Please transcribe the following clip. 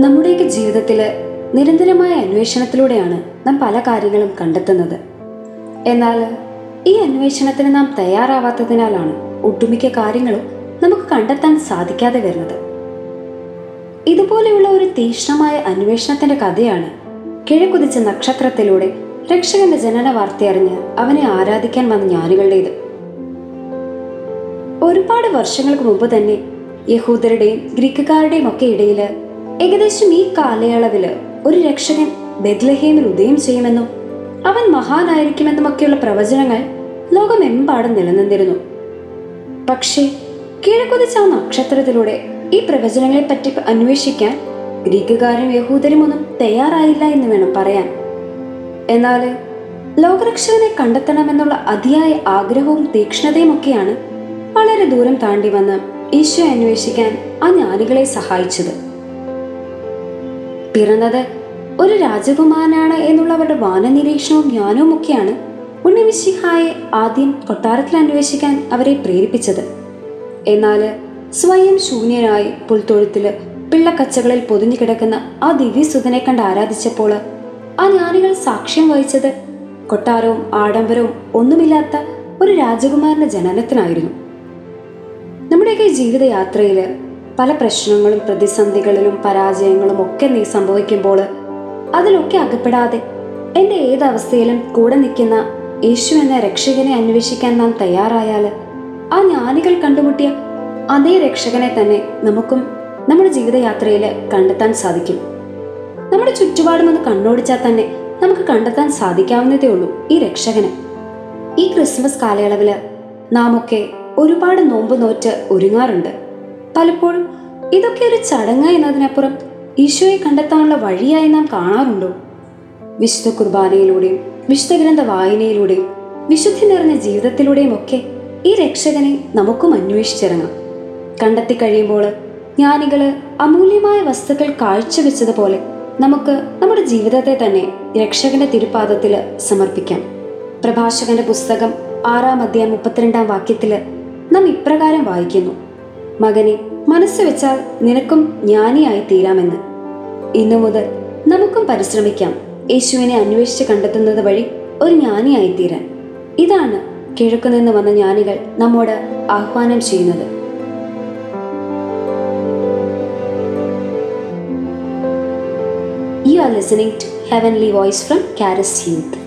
നമ്മുടെയൊക്കെ ജീവിതത്തിൽ നിരന്തരമായ അന്വേഷണത്തിലൂടെയാണ് നാം പല കാര്യങ്ങളും കണ്ടെത്തുന്നത്. എന്നാൽ ഈ അന്വേഷണത്തിന് നാം തയ്യാറാവാത്തതിനാലാണ് ഒട്ടുമിക്ക കാര്യങ്ങളും നമുക്ക് കണ്ടെത്താൻ സാധിക്കാതെ വരുന്നത്. ഇതുപോലെയുള്ള ഒരു തീക്ഷ്ണമായ അന്വേഷണത്തിന്റെ കഥയാണ് കിഴക്കുതിച്ച നക്ഷത്രത്തിലൂടെ രക്ഷകന്റെ ജനന വാർത്തയറിഞ്ഞ് അവനെ ആരാധിക്കാൻ വന്ന ജ്ഞാനികളുടേത്. ഒരുപാട് വർഷങ്ങൾക്ക് മുമ്പ് തന്നെ യഹൂദരുടെയും ഗ്രീക്കുകാരുടെയും ഒക്കെ ഇടയിൽ ഏകദേശം ഈ കാലയളവിൽ ഒരു രക്ഷകൻ ബെദ്ലഹേമിൽ ഉദയം ചെയ്യുമെന്നും അവൻ മഹാനായിരിക്കുമെന്നും ഒക്കെയുള്ള പ്രവചനങ്ങൾ ലോകമെമ്പാടും നിലനിന്നിരുന്നു. പക്ഷേ കിഴക്കുതിച്ച നക്ഷത്രത്തിലൂടെ ഈ പ്രവചനങ്ങളെ പറ്റി അന്വേഷിക്കാൻ ഗ്രീക്കുകാരും യഹൂദരും ഒന്നും തയ്യാറായില്ല എന്ന് വേണം പറയാൻ. എന്നാൽ ലോകരക്ഷകനെ കണ്ടെത്തണമെന്നുള്ള അതിയായ ആഗ്രഹവും തീക്ഷ്ണതയും ഒക്കെയാണ് വളരെ ദൂരം താണ്ടി വന്ന് ഈശോ അന്വേഷിക്കാൻ ആ ജ്ഞാനികളെ സഹായിച്ചത്. പിറന്നത് ഒരു രാജകുമാരനാണ് എന്നുള്ളവരുടെ വാനനിരീക്ഷണവും ജ്ഞാനവും ഒക്കെയാണ് ഉണ്ണിമിശിഹായെ ആദ്യം കൊട്ടാരത്തിൽ അന്വേഷിക്കാൻ അവരെ പ്രേരിപ്പിച്ചത്. എന്നാൽ സ്വയം ശൂന്യനായി പുൽത്തൊഴുത്തിൽ പിള്ളക്കച്ചകളിൽ പൊതിഞ്ഞു കിടക്കുന്ന ആ ദിവ്യസുതനെ കണ്ട് ആരാധിച്ചപ്പോൾ ആ ജ്ഞാനികൾ സാക്ഷ്യം വഹിച്ചത് കൊട്ടാരവും ആഡംബരവും ഒന്നുമില്ലാത്ത ഒരു രാജകുമാരന്റെ ജനനത്തിനായിരുന്നു. നമ്മുടെയൊക്കെ ജീവിതയാത്രയിൽ പല പ്രശ്നങ്ങളും പ്രതിസന്ധികളിലും പരാജയങ്ങളും ഒക്കെ നീ സംഭവിക്കുമ്പോൾ അതിലൊക്കെ അകപ്പെടാതെ എന്റെ ഏതവസ്ഥയിലും കൂടെ നിൽക്കുന്ന യേശു എന്ന രക്ഷകനെ അന്വേഷിക്കാൻ നാം തയ്യാറായാൽ ആ ജ്ഞാനികൾ കണ്ടുമുട്ടിയ അതേ രക്ഷകനെ തന്നെ നമുക്കും നമ്മുടെ ജീവിതയാത്രയിൽ കണ്ടെത്താൻ സാധിക്കും. നമ്മുടെ ചുറ്റുപാടും ഒന്ന് കണ്ണോടിച്ചാൽ തന്നെ നമുക്ക് കണ്ടെത്താൻ സാധിക്കാവുന്നതേ ഉള്ളൂ ഈ രക്ഷകനെ. ഈ ക്രിസ്മസ് കാലയളവിൽ നാം ഒക്കെ ഒരുപാട് നോമ്പ് നോറ്റ് ഒരുങ്ങാറുണ്ട്. പലപ്പോഴും ഇതൊക്കെ ഒരു ചടങ്ങ് എന്നതിനപ്പുറം ഈശോയെ കണ്ടെത്താനുള്ള വഴിയായി നാം കാണാറുണ്ടോ? വിശുദ്ധ കുർബാനയിലൂടെയും വിശുദ്ധ ഗ്രന്ഥ വായനയിലൂടെയും വിശുദ്ധി നിറഞ്ഞ ജീവിതത്തിലൂടെയും ഒക്കെ ഈ രക്ഷകനെ നമുക്കും അന്വേഷിച്ചിറങ്ങാം. കണ്ടെത്തി കഴിയുമ്പോൾ ജ്ഞാനികൾ അമൂല്യമായ വസ്തുക്കൾ കാഴ്ചവെച്ചതുപോലെ നമുക്ക് നമ്മുടെ ജീവിതത്തെ തന്നെ രക്ഷകന്റെ തിരുപാദത്തിൽ സമർപ്പിക്കാം. പ്രഭാഷകന്റെ പുസ്തകം ആറാം അധ്യായം മുപ്പത്തിരണ്ടാം വാക്യത്തിൽ നാം ഇപ്രകാരം വായിക്കുന്നു. മകനെ മനസ്സ് വെച്ചാൽ നിനക്കും ജ്ഞാനിയായി തീരാമെന്ന്. ഇന്നു മുതൽ നമുക്കും പരിശ്രമിക്കാം യേശുവിനെ അന്വേഷിച്ച് കണ്ടെത്തുന്നത് വഴി ഒരു ജ്ഞാനിയായി തീരാൻ. ഇതാണ് കിഴക്കുനിന്ന് വന്ന ജ്ഞാനികൾ നമ്മോട് ആഹ്വാനം ചെയ്യുന്നത്. You are listening to heavenly voice from Kairos Youth.